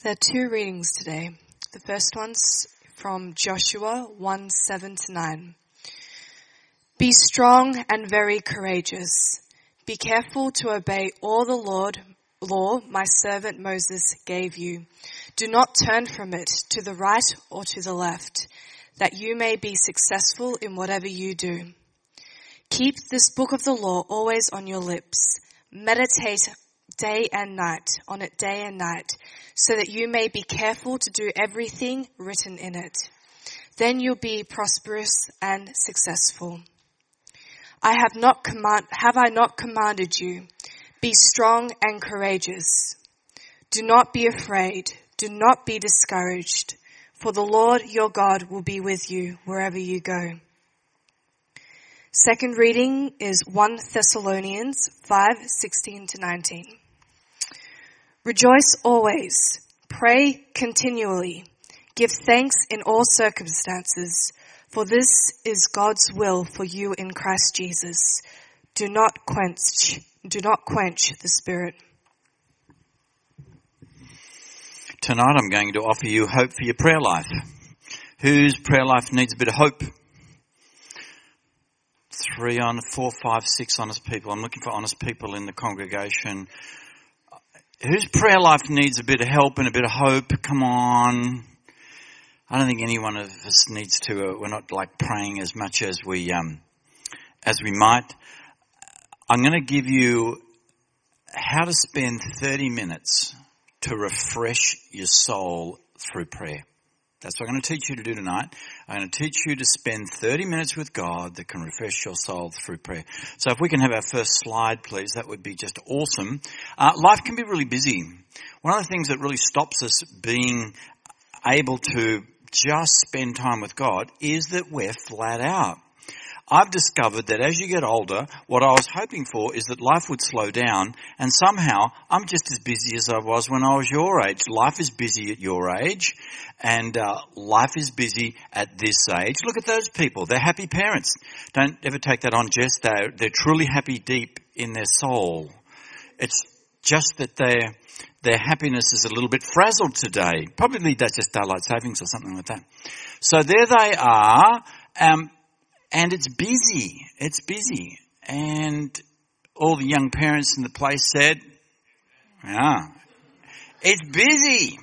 There are two readings today. The first one's from Joshua 1 7 to 9. Be strong and very courageous. Be careful to obey all the Lord law my servant Moses gave you. Do not turn from it to the right or to the left, that you may be successful in whatever you do. Keep this book of the law always on your lips. Meditate day and night on it day and night so that you may be careful to do everything written in it. Then you'll be prosperous and successful. I have not command, have I not commanded you? Be strong and courageous. Do not be afraid. Do not be discouraged, for the Lord your God will be with you wherever you go. Second reading is 1 Thessalonians 5, 16 to 19. Rejoice always. Pray continually. Give thanks in all circumstances, for this is God's will for you in Christ Jesus. Do not quench, do not quench the spirit. Tonight I'm going to offer you hope for your prayer life. Whose prayer life needs a bit of hope? Three on four, five, six honest people. I'm looking for honest people in the congregation whose prayer life needs a bit of help and a bit of hope? Come on. I don't think any one of us needs to. Uh, we're not like praying as much as we um, as we might. I'm going to give you how to spend 30 minutes to refresh your soul through prayer. That's what I'm going to teach you to do tonight. I'm going to teach you to spend 30 minutes with God that can refresh your soul through prayer. So if we can have our first slide, please, that would be just awesome. Uh, life can be really busy. One of the things that really stops us being able to just spend time with God is that we're flat out. I've discovered that as you get older, what I was hoping for is that life would slow down and somehow I'm just as busy as I was when I was your age. Life is busy at your age and uh, life is busy at this age. Look at those people. They're happy parents. Don't ever take that on just they're, they're truly happy deep in their soul. It's just that their, their happiness is a little bit frazzled today. Probably that's just daylight savings or something like that. So there they are. Um, and it's busy. It's busy. And all the young parents in the place said, yeah, it's busy.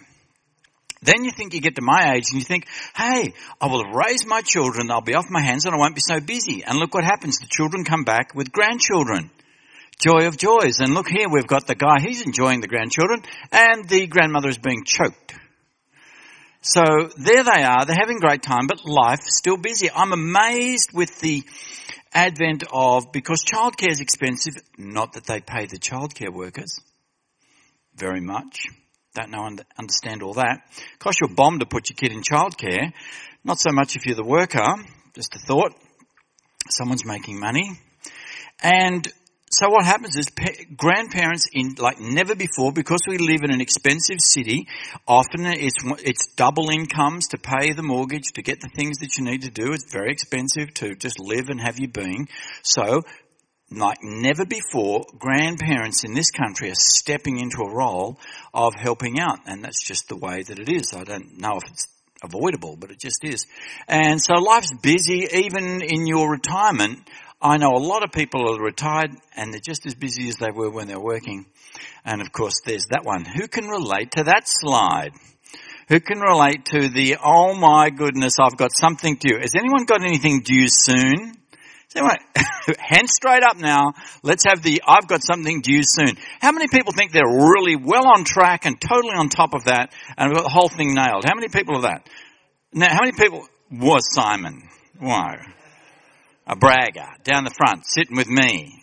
Then you think you get to my age and you think, hey, I will have raised my children, they'll be off my hands and I won't be so busy. And look what happens. The children come back with grandchildren. Joy of joys. And look here, we've got the guy, he's enjoying the grandchildren and the grandmother is being choked. So there they are, they're having great time, but life's still busy. I'm amazed with the advent of, because childcare is expensive, not that they pay the childcare workers very much. Don't know, understand all that. Cost you a bomb to put your kid in childcare. Not so much if you're the worker, just a thought. Someone's making money. And so what happens is grandparents in like never before because we live in an expensive city often it's it's double incomes to pay the mortgage to get the things that you need to do. It's very expensive to just live and have your being. So like never before grandparents in this country are stepping into a role of helping out and that's just the way that it is. I don't know if it's avoidable but it just is. And so life's busy even in your retirement I know a lot of people are retired and they're just as busy as they were when they're working. And of course there's that one. Who can relate to that slide? Who can relate to the, oh my goodness, I've got something due. Has anyone got anything due soon? Anyone, hands straight up now. Let's have the, I've got something due soon. How many people think they're really well on track and totally on top of that and we've got the whole thing nailed? How many people are that? Now, how many people was Simon? Wow a bragger down the front, sitting with me.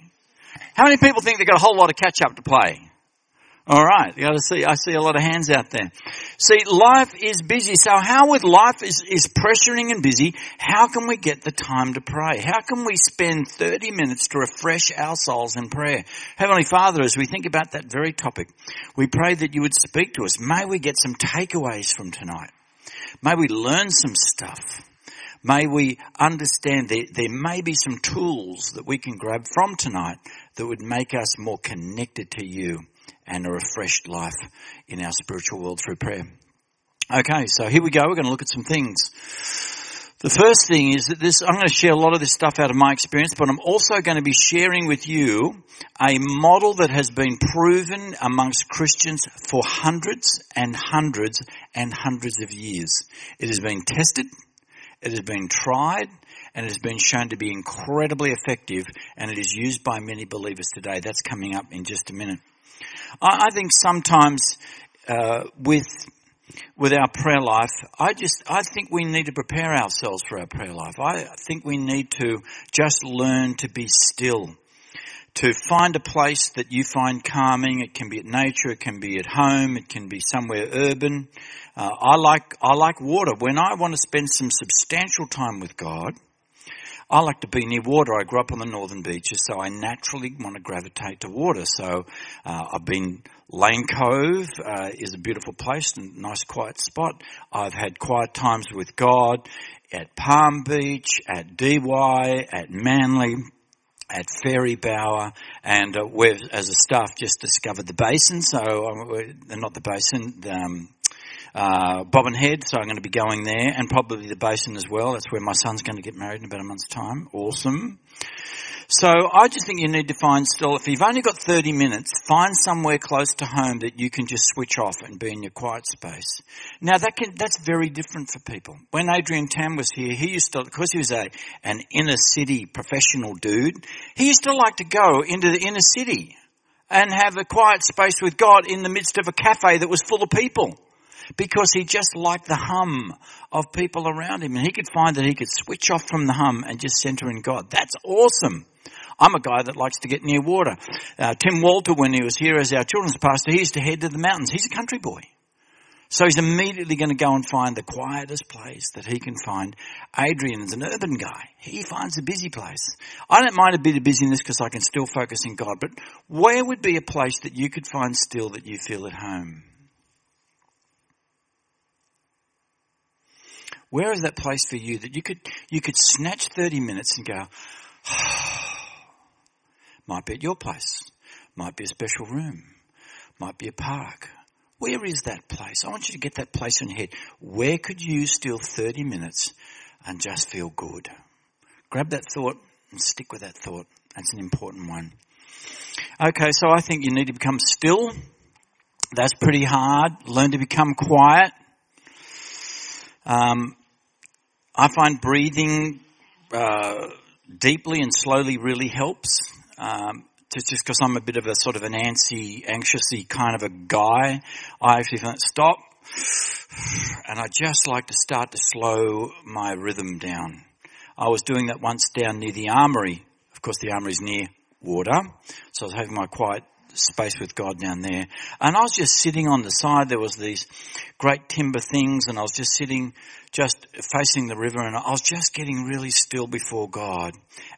How many people think they've got a whole lot of catch up to play? All right, you got to see. I see a lot of hands out there. See, life is busy. So, how with life is is pressuring and busy? How can we get the time to pray? How can we spend thirty minutes to refresh our souls in prayer? Heavenly Father, as we think about that very topic, we pray that you would speak to us. May we get some takeaways from tonight. May we learn some stuff. May we understand that there may be some tools that we can grab from tonight that would make us more connected to you and a refreshed life in our spiritual world through prayer. Okay, so here we go. We're going to look at some things. The first thing is that this, I'm going to share a lot of this stuff out of my experience, but I'm also going to be sharing with you a model that has been proven amongst Christians for hundreds and hundreds and hundreds of years. It has been tested, it has been tried, and it has been shown to be incredibly effective, and it is used by many believers today. That's coming up in just a minute. I, I think sometimes uh, with with our prayer life, I just, I think we need to prepare ourselves for our prayer life. I think we need to just learn to be still. To find a place that you find calming. It can be at nature, it can be at home, it can be somewhere urban. Uh, I like, I like water. When I want to spend some substantial time with God, I like to be near water. I grew up on the northern beaches, so I naturally want to gravitate to water. So uh, I've been Lane Cove uh, is a beautiful place and nice quiet spot. I've had quiet times with God at Palm Beach, at DY, at Manly, at Fairy Bower, and uh, we've, as a staff, just discovered the basin. So, uh, not the basin, um, uh, Bobbin Head, so I'm going to be going there, and probably the basin as well. That's where my son's going to get married in about a month's time. Awesome. So I just think you need to find still, if you've only got 30 minutes, find somewhere close to home that you can just switch off and be in your quiet space. Now that can, that's very different for people. When Adrian Tam was here, he used to, because he was a, an inner city professional dude, he used to like to go into the inner city and have a quiet space with God in the midst of a cafe that was full of people because he just liked the hum of people around him and he could find that he could switch off from the hum and just center in God. That's awesome. I'm a guy that likes to get near water. Uh, Tim Walter, when he was here as our children's pastor, he used to head to the mountains. He's a country boy. So he's immediately going to go and find the quietest place that he can find. Adrian's an urban guy. He finds a busy place. I don't mind a bit of busyness because I can still focus in God, but where would be a place that you could find still that you feel at home? Where is that place for you that you could, you could snatch 30 minutes and go, might be at your place, might be a special room, might be a park. Where is that place? I want you to get that place in your head. Where could you steal 30 minutes and just feel good? Grab that thought and stick with that thought. That's an important one. Okay, so I think you need to become still. That's pretty hard. Learn to become quiet. Um, I find breathing uh, deeply and slowly really helps. Um, just because I'm a bit of a sort of an antsy, anxiousy kind of a guy, I actually find stop, and I just like to start to slow my rhythm down. I was doing that once down near the armory. Of course, the armory is near water, so I was having my quiet space with God down there. And I was just sitting on the side. There was these great timber things and I was just sitting, just facing the river and I was just getting really still before God.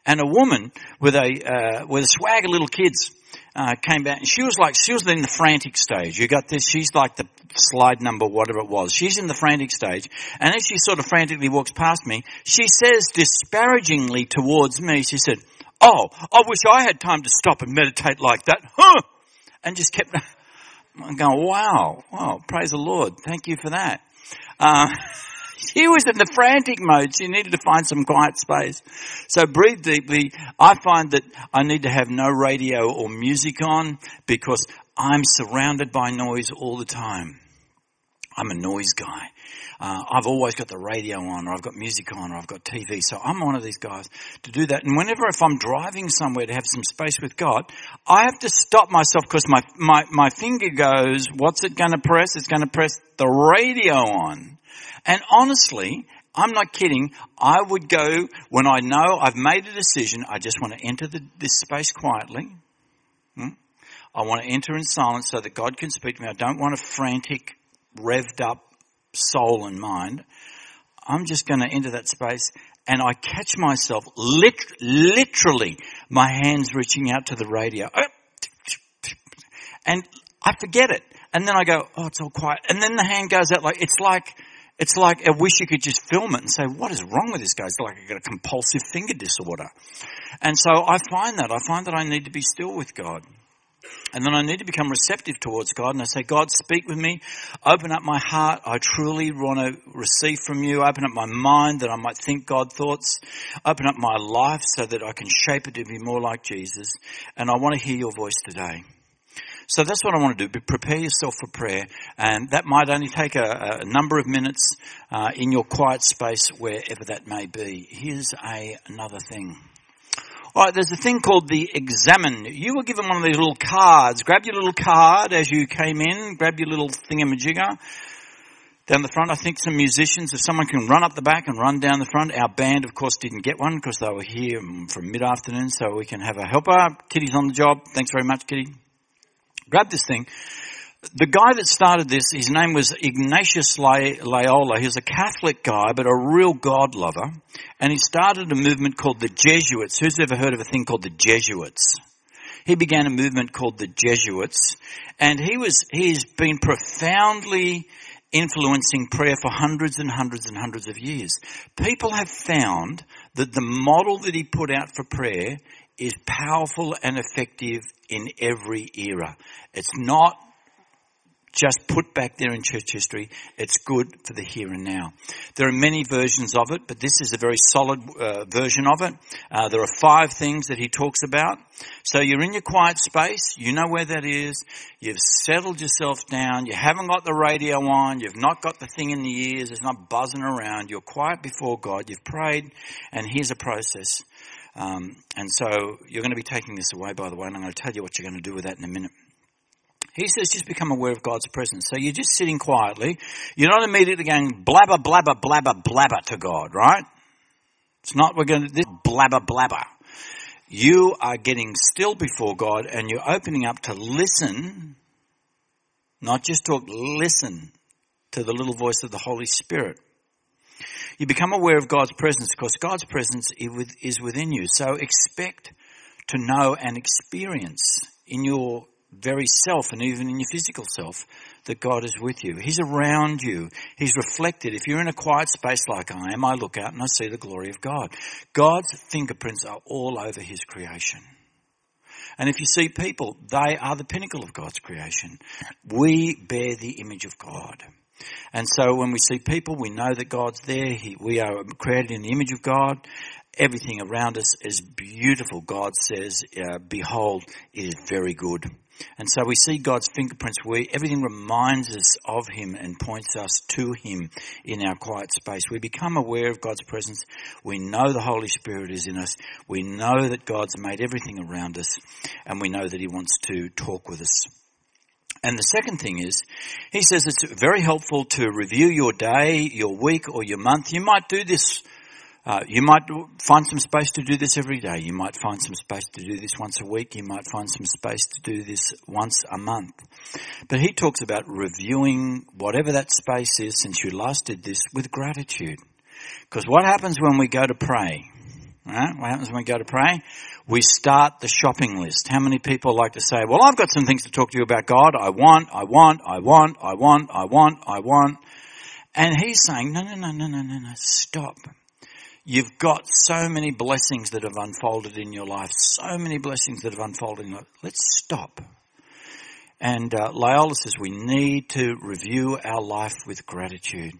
And a woman with a, uh, with a swag of little kids, uh, came back and she was like, she was in the frantic stage. You got this, she's like the slide number, whatever it was. She's in the frantic stage. And as she sort of frantically walks past me, she says disparagingly towards me, she said, Oh, I wish I had time to stop and meditate like that. Huh? And just kept going, wow, wow, praise the Lord. Thank you for that. Uh, she was in the frantic mode. She needed to find some quiet space. So breathe deeply. I find that I need to have no radio or music on because I'm surrounded by noise all the time. I'm a noise guy. Uh, I've always got the radio on, or I've got music on, or I've got TV. So I'm one of these guys to do that. And whenever if I'm driving somewhere to have some space with God, I have to stop myself because my, my, my finger goes, what's it going to press? It's going to press the radio on. And honestly, I'm not kidding. I would go when I know I've made a decision. I just want to enter the, this space quietly. Hmm? I want to enter in silence so that God can speak to me. I don't want a frantic, revved up soul and mind. I'm just going to enter that space and I catch myself lit- literally my hands reaching out to the radio. Oh, and I forget it. And then I go, oh, it's all quiet. And then the hand goes out like, it's like, it's like, I wish you could just film it and say, what is wrong with this guy? It's like I got a compulsive finger disorder. And so I find that, I find that I need to be still with God. And then I need to become receptive towards God and I say, God, speak with me. Open up my heart. I truly want to receive from you. Open up my mind that I might think God thoughts. Open up my life so that I can shape it to be more like Jesus. And I want to hear your voice today. So that's what I want to do. Prepare yourself for prayer, and that might only take a, a number of minutes uh, in your quiet space, wherever that may be. Here's a, another thing. All right, there's a thing called the Examen. You were given one of these little cards. Grab your little card as you came in. Grab your little thingamajigger. Down the front, I think some musicians, if someone can run up the back and run down the front. Our band, of course, didn't get one because they were here from mid-afternoon, so we can have a helper. Kitty's on the job. Thanks very much, Kitty. Grab this thing the guy that started this, his name was Ignatius Loyola. He was a Catholic guy, but a real God lover. And he started a movement called the Jesuits. Who's ever heard of a thing called the Jesuits? He began a movement called the Jesuits. And he was, he's been profoundly influencing prayer for hundreds and hundreds and hundreds of years. People have found that the model that he put out for prayer is powerful and effective in every era. It's not just put back there in church history. It's good for the here and now. There are many versions of it, but this is a very solid uh, version of it. Uh, there are five things that he talks about. So you're in your quiet space. You know where that is. You've settled yourself down. You haven't got the radio on. You've not got the thing in the ears. It's not buzzing around. You're quiet before God. You've prayed, and here's a process. Um, and so you're going to be taking this away, by the way, and I'm going to tell you what you're going to do with that in a minute. He says just become aware of God's presence. So you're just sitting quietly. You're not immediately going blabber, blabber, blabber, blabber to God, right? It's not we're going to this blabber, blabber. You are getting still before God and you're opening up to listen, not just talk, listen to the little voice of the Holy Spirit. You become aware of God's presence because God's presence is within you. So expect to know and experience in your very self and even in your physical self that God is with you. He's around you. He's reflected. If you're in a quiet space like I am, I look out and I see the glory of God. God's fingerprints are all over His creation. And if you see people, they are the pinnacle of God's creation. We bear the image of God. And so when we see people, we know that God's there. He, we are created in the image of God. Everything around us is beautiful. God says, uh, behold, it is very good. And so we see God's fingerprints where everything reminds us of Him and points us to Him in our quiet space. We become aware of God's presence. We know the Holy Spirit is in us. We know that God's made everything around us and we know that He wants to talk with us. And the second thing is, he says it's very helpful to review your day, your week, or your month. You might do this uh, you might find some space to do this every day. You might find some space to do this once a week. You might find some space to do this once a month. But he talks about reviewing whatever that space is since you last did this with gratitude. Because what happens when we go to pray? Right? What happens when we go to pray? We start the shopping list. How many people like to say, well, I've got some things to talk to you about God. I want, I want, I want, I want, I want, I want. And he's saying, no, no, no, no, no, no, no, stop. You've got so many blessings that have unfolded in your life, so many blessings that have unfolded in your life. Let's stop. And uh, says we need to review our life with gratitude.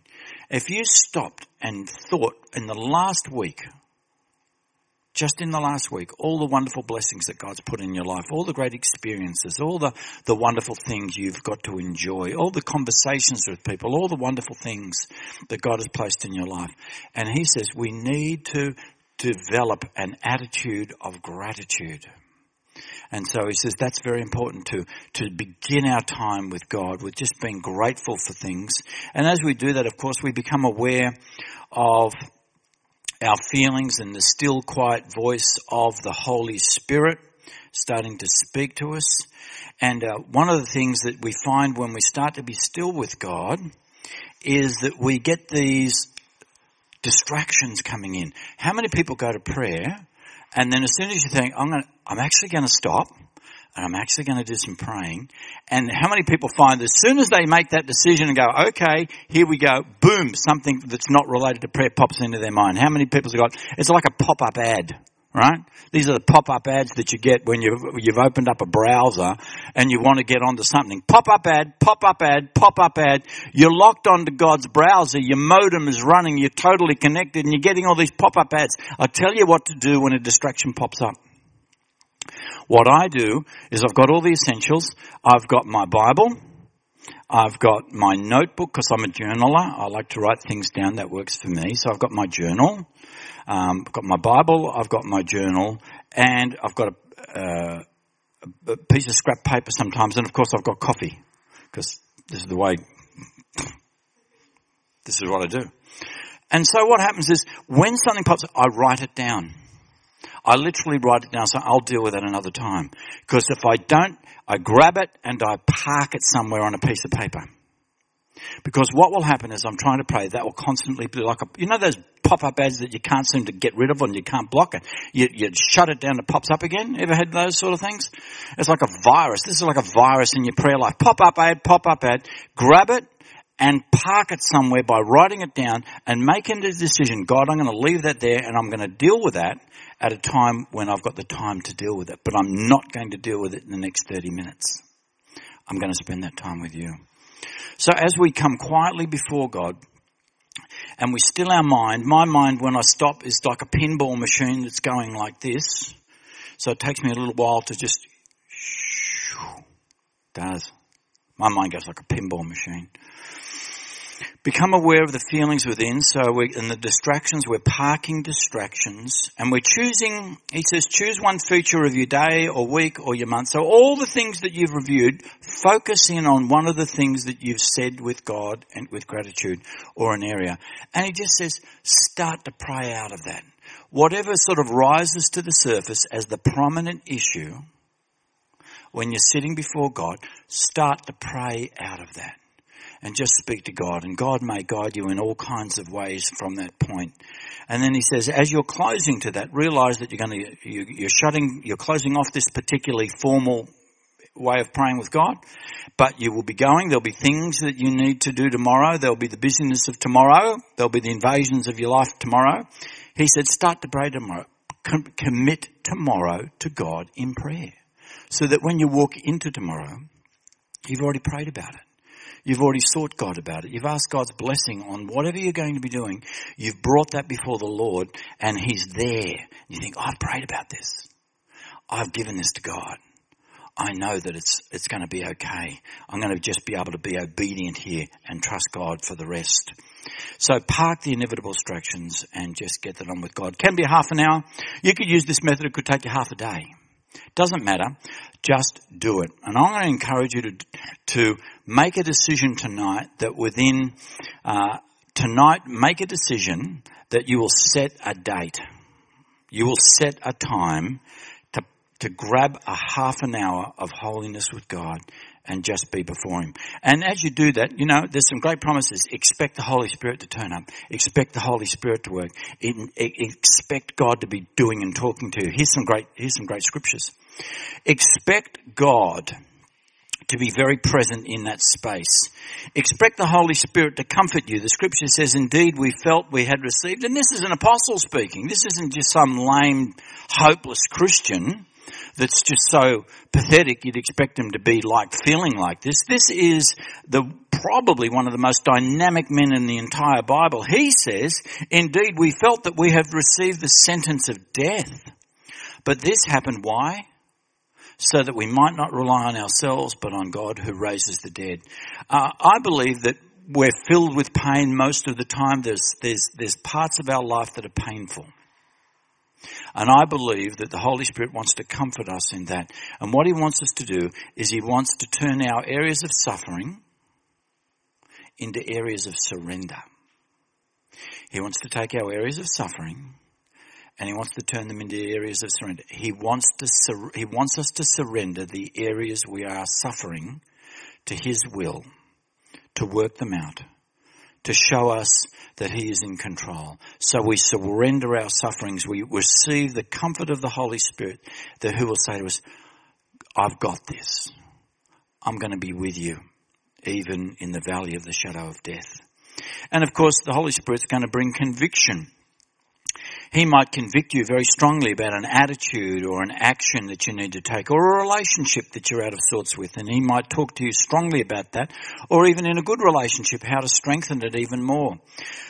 If you stopped and thought in the last week, just in the last week, all the wonderful blessings that God's put in your life, all the great experiences, all the, the wonderful things you've got to enjoy, all the conversations with people, all the wonderful things that God has placed in your life. And He says we need to develop an attitude of gratitude. And so he says that's very important to, to begin our time with God, with just being grateful for things. And as we do that, of course, we become aware of our feelings and the still quiet voice of the Holy Spirit starting to speak to us. And uh, one of the things that we find when we start to be still with God is that we get these distractions coming in. How many people go to prayer and then as soon as you think, I'm going to, I'm actually going to stop I'm actually going to do some praying. And how many people find as soon as they make that decision and go, okay, here we go, boom, something that's not related to prayer pops into their mind. How many people have got, it's like a pop-up ad, right? These are the pop-up ads that you get when you've, you've opened up a browser and you want to get onto something. Pop-up ad, pop-up ad, pop-up ad. You're locked onto God's browser. Your modem is running. You're totally connected and you're getting all these pop-up ads. I tell you what to do when a distraction pops up. What I do is I've got all the essentials. I've got my Bible. I've got my notebook because I'm a journaler. I like to write things down. That works for me. So I've got my journal. Um, I've got my Bible, I've got my journal, and I've got a, uh, a piece of scrap paper sometimes, and of course I've got coffee, because this is the way, this is what I do. And so what happens is, when something pops up, I write it down. I literally write it down, so I'll deal with it another time. Because if I don't, I grab it and I park it somewhere on a piece of paper. Because what will happen is I'm trying to pray, that will constantly be like a, you know those pop-up ads that you can't seem to get rid of and you can't block it. You, you shut it down, it pops up again. Ever had those sort of things? It's like a virus. This is like a virus in your prayer life. Pop-up ad, pop-up ad. Grab it and park it somewhere by writing it down and making the decision, God, I'm going to leave that there and I'm going to deal with that at a time when I've got the time to deal with it. But I'm not going to deal with it in the next 30 minutes. I'm going to spend that time with you. So as we come quietly before God, and we still our mind. My mind, when I stop, is like a pinball machine that's going like this. So it takes me a little while to just, does. My mind goes like a pinball machine. Become aware of the feelings within. So we, in the distractions, we're parking distractions and we're choosing, he says, choose one feature of your day or week or your month. So all the things that you've reviewed, focus in on one of the things that you've said with God and with gratitude or an area. And he just says, start to pray out of that. Whatever sort of rises to the surface as the prominent issue, when you're sitting before God, start to pray out of that and just speak to God. And God may guide you in all kinds of ways from that point. And then he says, as you're closing to that, realize that you're going to, you're shutting, you're closing off this particularly formal way of praying with God, but you will be going. There'll be things that you need to do tomorrow. There'll be the busyness of tomorrow. There'll be the invasions of your life tomorrow. He said, start to pray tomorrow. Com- commit tomorrow to God in prayer. So that when you walk into tomorrow, you've already prayed about it. You've already sought God about it. You've asked God's blessing on whatever you're going to be doing. You've brought that before the Lord and He's there. You think, oh, I've prayed about this. I've given this to God. I know that it's, it's going to be okay. I'm going to just be able to be obedient here and trust God for the rest. So park the inevitable distractions and just get that on with God. Can be half an hour. You could use this method. It could take you half a day. Doesn't matter. Just do it. And I'm going to encourage you to, to make a decision tonight that within, uh, tonight, make a decision that you will set a date. You will set a time to, to grab a half an hour of holiness with God and just be before Him. And as you do that, you know, there's some great promises. Expect the Holy Spirit to turn up. Expect the Holy Spirit to work. Expect God to be doing and talking to you. Here's some great, here's some great scriptures. Expect God to be very present in that space. Expect the Holy Spirit to comfort you. The scripture says, indeed, we felt we had received, and this is an apostle speaking. This isn't just some lame, hopeless Christian that's just so pathetic you'd expect him to be like feeling like this. This is the probably one of the most dynamic men in the entire Bible. He says, indeed, we felt that we have received the sentence of death. But this happened why? so that we might not rely on ourselves but on God who raises the dead. Uh, I believe that we're filled with pain most of the time. There's, there's, there's parts of our life that are painful. And I believe that the Holy Spirit wants to comfort us in that. And what He wants us to do is He wants to turn our areas of suffering into areas of surrender. He wants to take our areas of suffering and he wants to turn them into areas of surrender. He wants to sur- he wants us to surrender the areas we are suffering to his will, to work them out, to show us that he is in control. So we surrender our sufferings. We receive the comfort of the Holy Spirit that who will say to us, I've got this. I'm going to be with you, even in the valley of the shadow of death. And of course, the Holy Spirit's going to bring conviction He might convict you very strongly about an attitude or an action that you need to take or a relationship that you're out of sorts with and he might talk to you strongly about that or even in a good relationship how to strengthen it even more.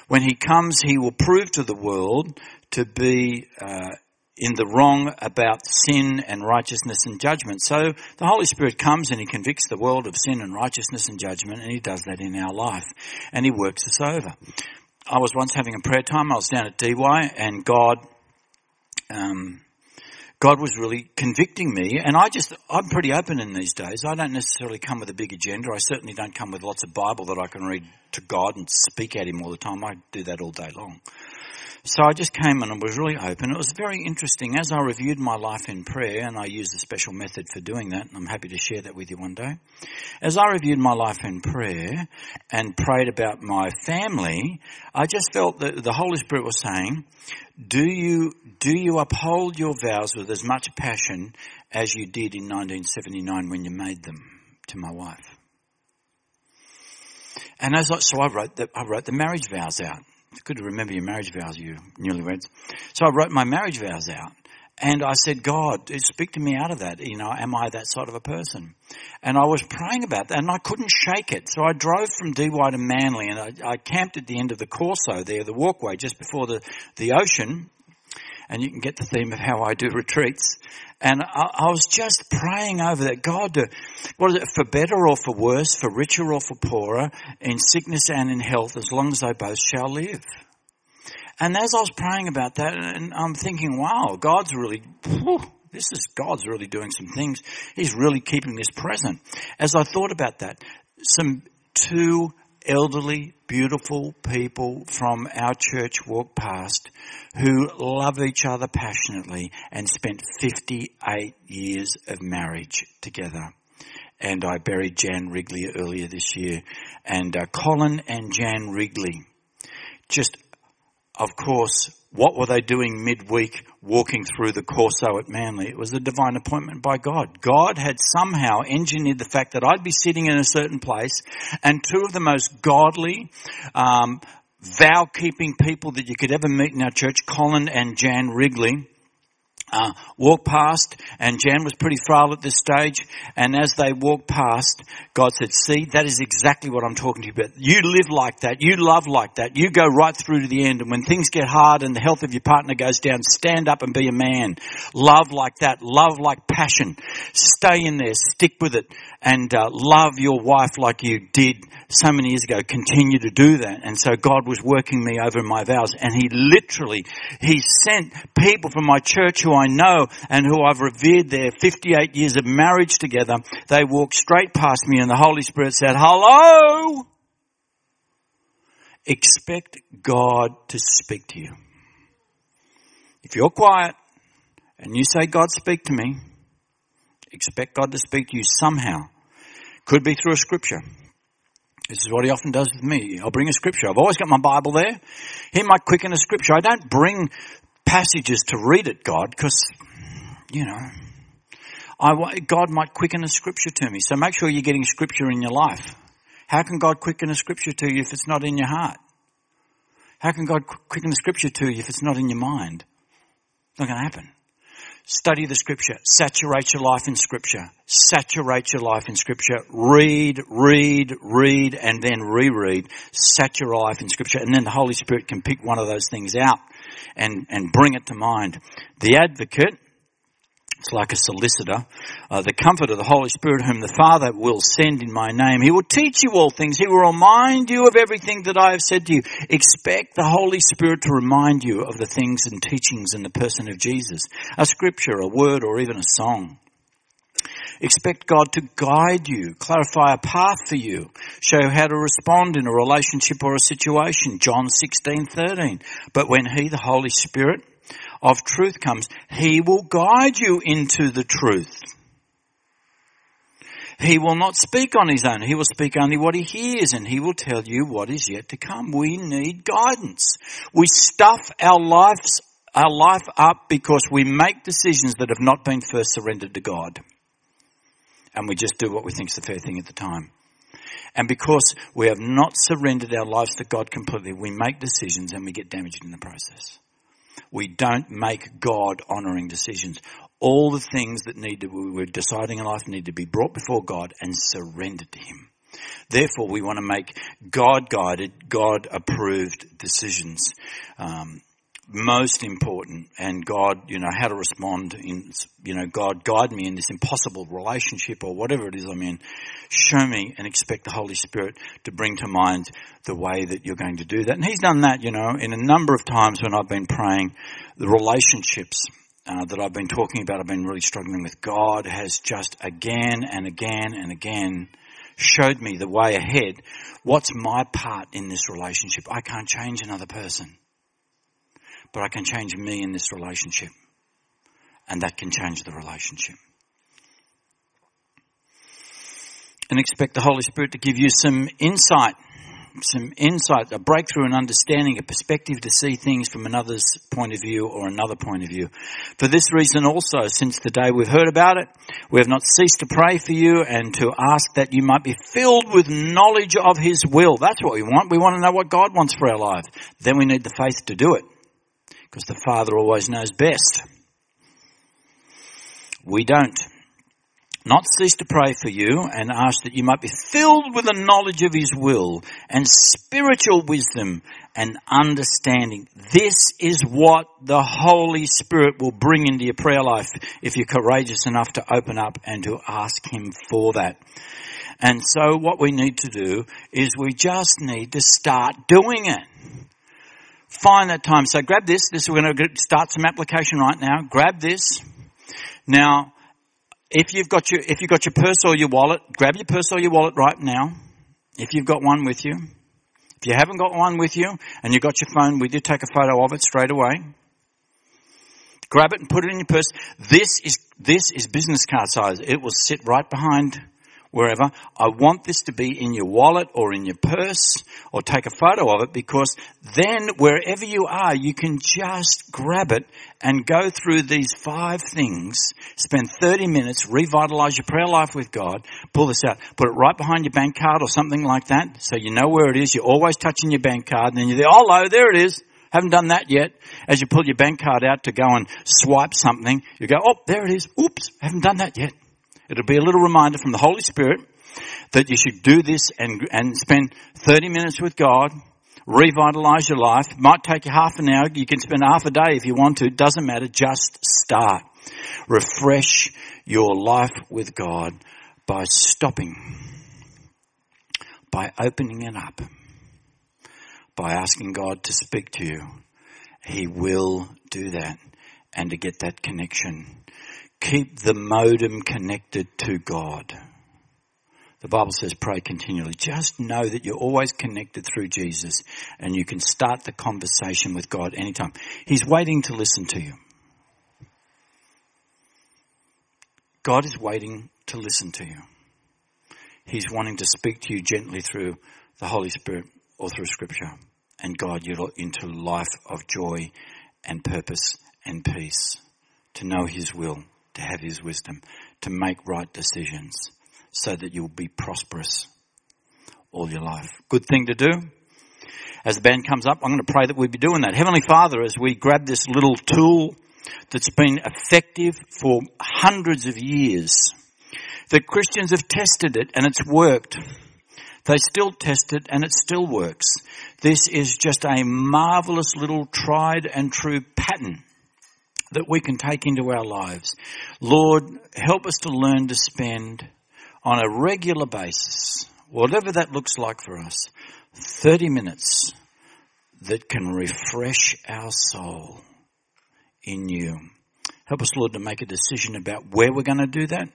When he comes, he will prove to the world to be uh, in the wrong about sin and righteousness and judgment. So the Holy Spirit comes and He convicts the world of sin and righteousness and judgment and He does that in our life and He works us over. I was once having a prayer time. I was down at DY and God, um, God was really convicting me and I just, I'm pretty open in these days. I don't necessarily come with a big agenda. I certainly don't come with lots of Bible that I can read to God and speak at Him all the time. I do that all day long. So I just came and I was really open. It was very interesting as I reviewed my life in prayer, and I used a special method for doing that, and I'm happy to share that with you one day. As I reviewed my life in prayer and prayed about my family, I just felt that the Holy Spirit was saying, do you, do you uphold your vows with as much passion as you did in 1979 when you made them to my wife? And as I, so I wrote the, I wrote the marriage vows out. Good to remember your marriage vows, you newlyweds. So I wrote my marriage vows out. And I said, God, eh, speak to me out of that. You know, am I that sort of a person? And I was praying about that and I couldn't shake it. So I drove from Why to Manly and I, I camped at the end of the Corso there, the walkway just before the, the ocean and you can get the theme of how I do retreats. And I, I was just praying over that God, uh, what is it, for better or for worse, for richer or for poorer, in sickness and in health, as long as they both shall live. And as I was praying about that, and I'm thinking, wow, God's really, whew, this is, God's really doing some things. He's really keeping this present. As I thought about that, some two elderly, beautiful people from our church walked past who love each other passionately and spent 58 years of marriage together. And I buried Jan Wrigley earlier this year. And uh, Colin and Jan Wrigley, just, of course, what were they doing midweek walking through the Corso at Manly? It was a divine appointment by God. God had somehow engineered the fact that I'd be sitting in a certain place and two of the most godly, um, vow keeping people that you could ever meet in our church, Colin and Jan Wrigley, uh, walked past, and Jan was pretty frail at this stage. And as they walked past, God said, "See, that is exactly what I'm talking to you about. You live like that. You love like that. You go right through to the end. And when things get hard and the health of your partner goes down, stand up and be a man. Love like that. Love like passion. Stay in there. Stick with it, and uh, love your wife like you did so many years ago. Continue to do that. And so God was working me over my vows, and He literally He sent people from my church who I know and who I've revered their 58 years of marriage together, they walked straight past me and the Holy Spirit said, hello! Expect God to speak to you. If you're quiet and you say, God speak to me, expect God to speak to you somehow. Could be through a scripture. This is what he often does with me. I'll bring a scripture. I've always got my Bible there. He might quicken a scripture. I don't bring passages to read it, God, because, you know, I, God might quicken a scripture to me. So make sure you're getting scripture in your life. How can God quicken a scripture to you if it's not in your heart? How can God quicken a scripture to you if it's not in your mind? It's not going to happen. Study the scripture. Saturate your life in scripture. Saturate your life in scripture. Read, read, read, and then reread. Saturate your life in scripture. And then the Holy Spirit can pick one of those things out and, and bring it to mind. The advocate, it's like a solicitor, uh, the comfort of the Holy Spirit whom the Father will send in my name. He will teach you all things. He will remind you of everything that I have said to you. Expect the Holy Spirit to remind you of the things and teachings in the person of Jesus. A scripture, a word, or even a song. Expect God to guide you, clarify a path for you, show how to respond in a relationship or a situation. John 16, 13. But when He, the Holy Spirit of truth comes, He will guide you into the truth. He will not speak on his own. He will speak only what he hears and he will tell you what is yet to come. We need guidance. We stuff our lives, our life up because we make decisions that have not been first surrendered to God and we just do what we think is the fair thing at the time. And because we have not surrendered our lives to God completely, we make decisions and we get damaged in the process. We don't make God honoring decisions. All the things that need to, we're deciding in life need to be brought before God and surrendered to Him. Therefore, we want to make God guided, God approved decisions. Um, most important and God, you know, how to respond in, you know, God guide me in this impossible relationship or whatever it is I'm in. Show me and expect the Holy Spirit to bring to mind the way that you're going to do that. And He's done that, you know, in a number of times when I've been praying, the relationships uh, that I've been talking about, I've been really struggling with. God has just again and again and again showed me the way ahead. What's my part in this relationship? I can't change another person, but I can change me in this relationship. And that can change the relationship. And expect the Holy Spirit to give you some insight some insight, a breakthrough in understanding, a perspective to see things from another's point of view or another point of view. For this reason also, since the day we've heard about it, we have not ceased to pray for you and to ask that you might be filled with knowledge of His will. That's what we want. We want to know what God wants for our lives. Then we need the faith to do it. Because the Father always knows best. We don't not cease to pray for you and ask that you might be filled with the knowledge of his will and spiritual wisdom and understanding. This is what the Holy Spirit will bring into your prayer life if you're courageous enough to open up and to ask him for that. And so what we need to do is we just need to start doing it. Find that time. So grab this. This we're going to start some application right now. Grab this. Now, if you've got your, if you've got your purse or your wallet, grab your purse or your wallet right now. If you've got one with you. If you haven't got one with you and you've got your phone, we did take a photo of it straight away. Grab it and put it in your purse. This is, this is business card size. It will sit right behind wherever. I want this to be in your wallet or in your purse or take a photo of it because then wherever you are, you can just grab it and go through these five things, spend 30 minutes, revitalize your prayer life with God, pull this out, put it right behind your bank card or something like that so you know where it is. You're always touching your bank card and then you're there, oh, hello, there it is. Haven't done that yet. As you pull your bank card out to go and swipe something, you go, oh, there it is. Oops, haven't done that yet. It'll be a little reminder from the Holy Spirit that you should do this and, and spend 30 minutes with God, revitalize your life. It might take you half an hour. You can spend half a day if you want to. It doesn't matter. Just start. Refresh your life with God by stopping, by opening it up, by asking God to speak to you. He will do that and to get that connection keep the modem connected to God. The Bible says pray continually. Just know that you're always connected through Jesus and you can start the conversation with God anytime. He's waiting to listen to you. God is waiting to listen to you. He's wanting to speak to you gently through the Holy Spirit or through scripture and guide you into life of joy and purpose and peace to know His will to have His wisdom, to make right decisions so that you'll be prosperous all your life. Good thing to do. As the band comes up, I'm going to pray that we be doing that. Heavenly Father, as we grab this little tool that's been effective for hundreds of years, that Christians have tested it and it's worked. They still test it and it still works. This is just a marvelous little tried and true pattern that we can take into our lives. Lord, help us to learn to spend on a regular basis, whatever that looks like for us, 30 minutes that can refresh our soul in you. Help us, Lord, to make a decision about where we're going to do that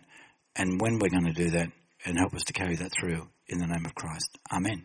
and when we're going to do that, and help us to carry that through in the name of Christ. Amen.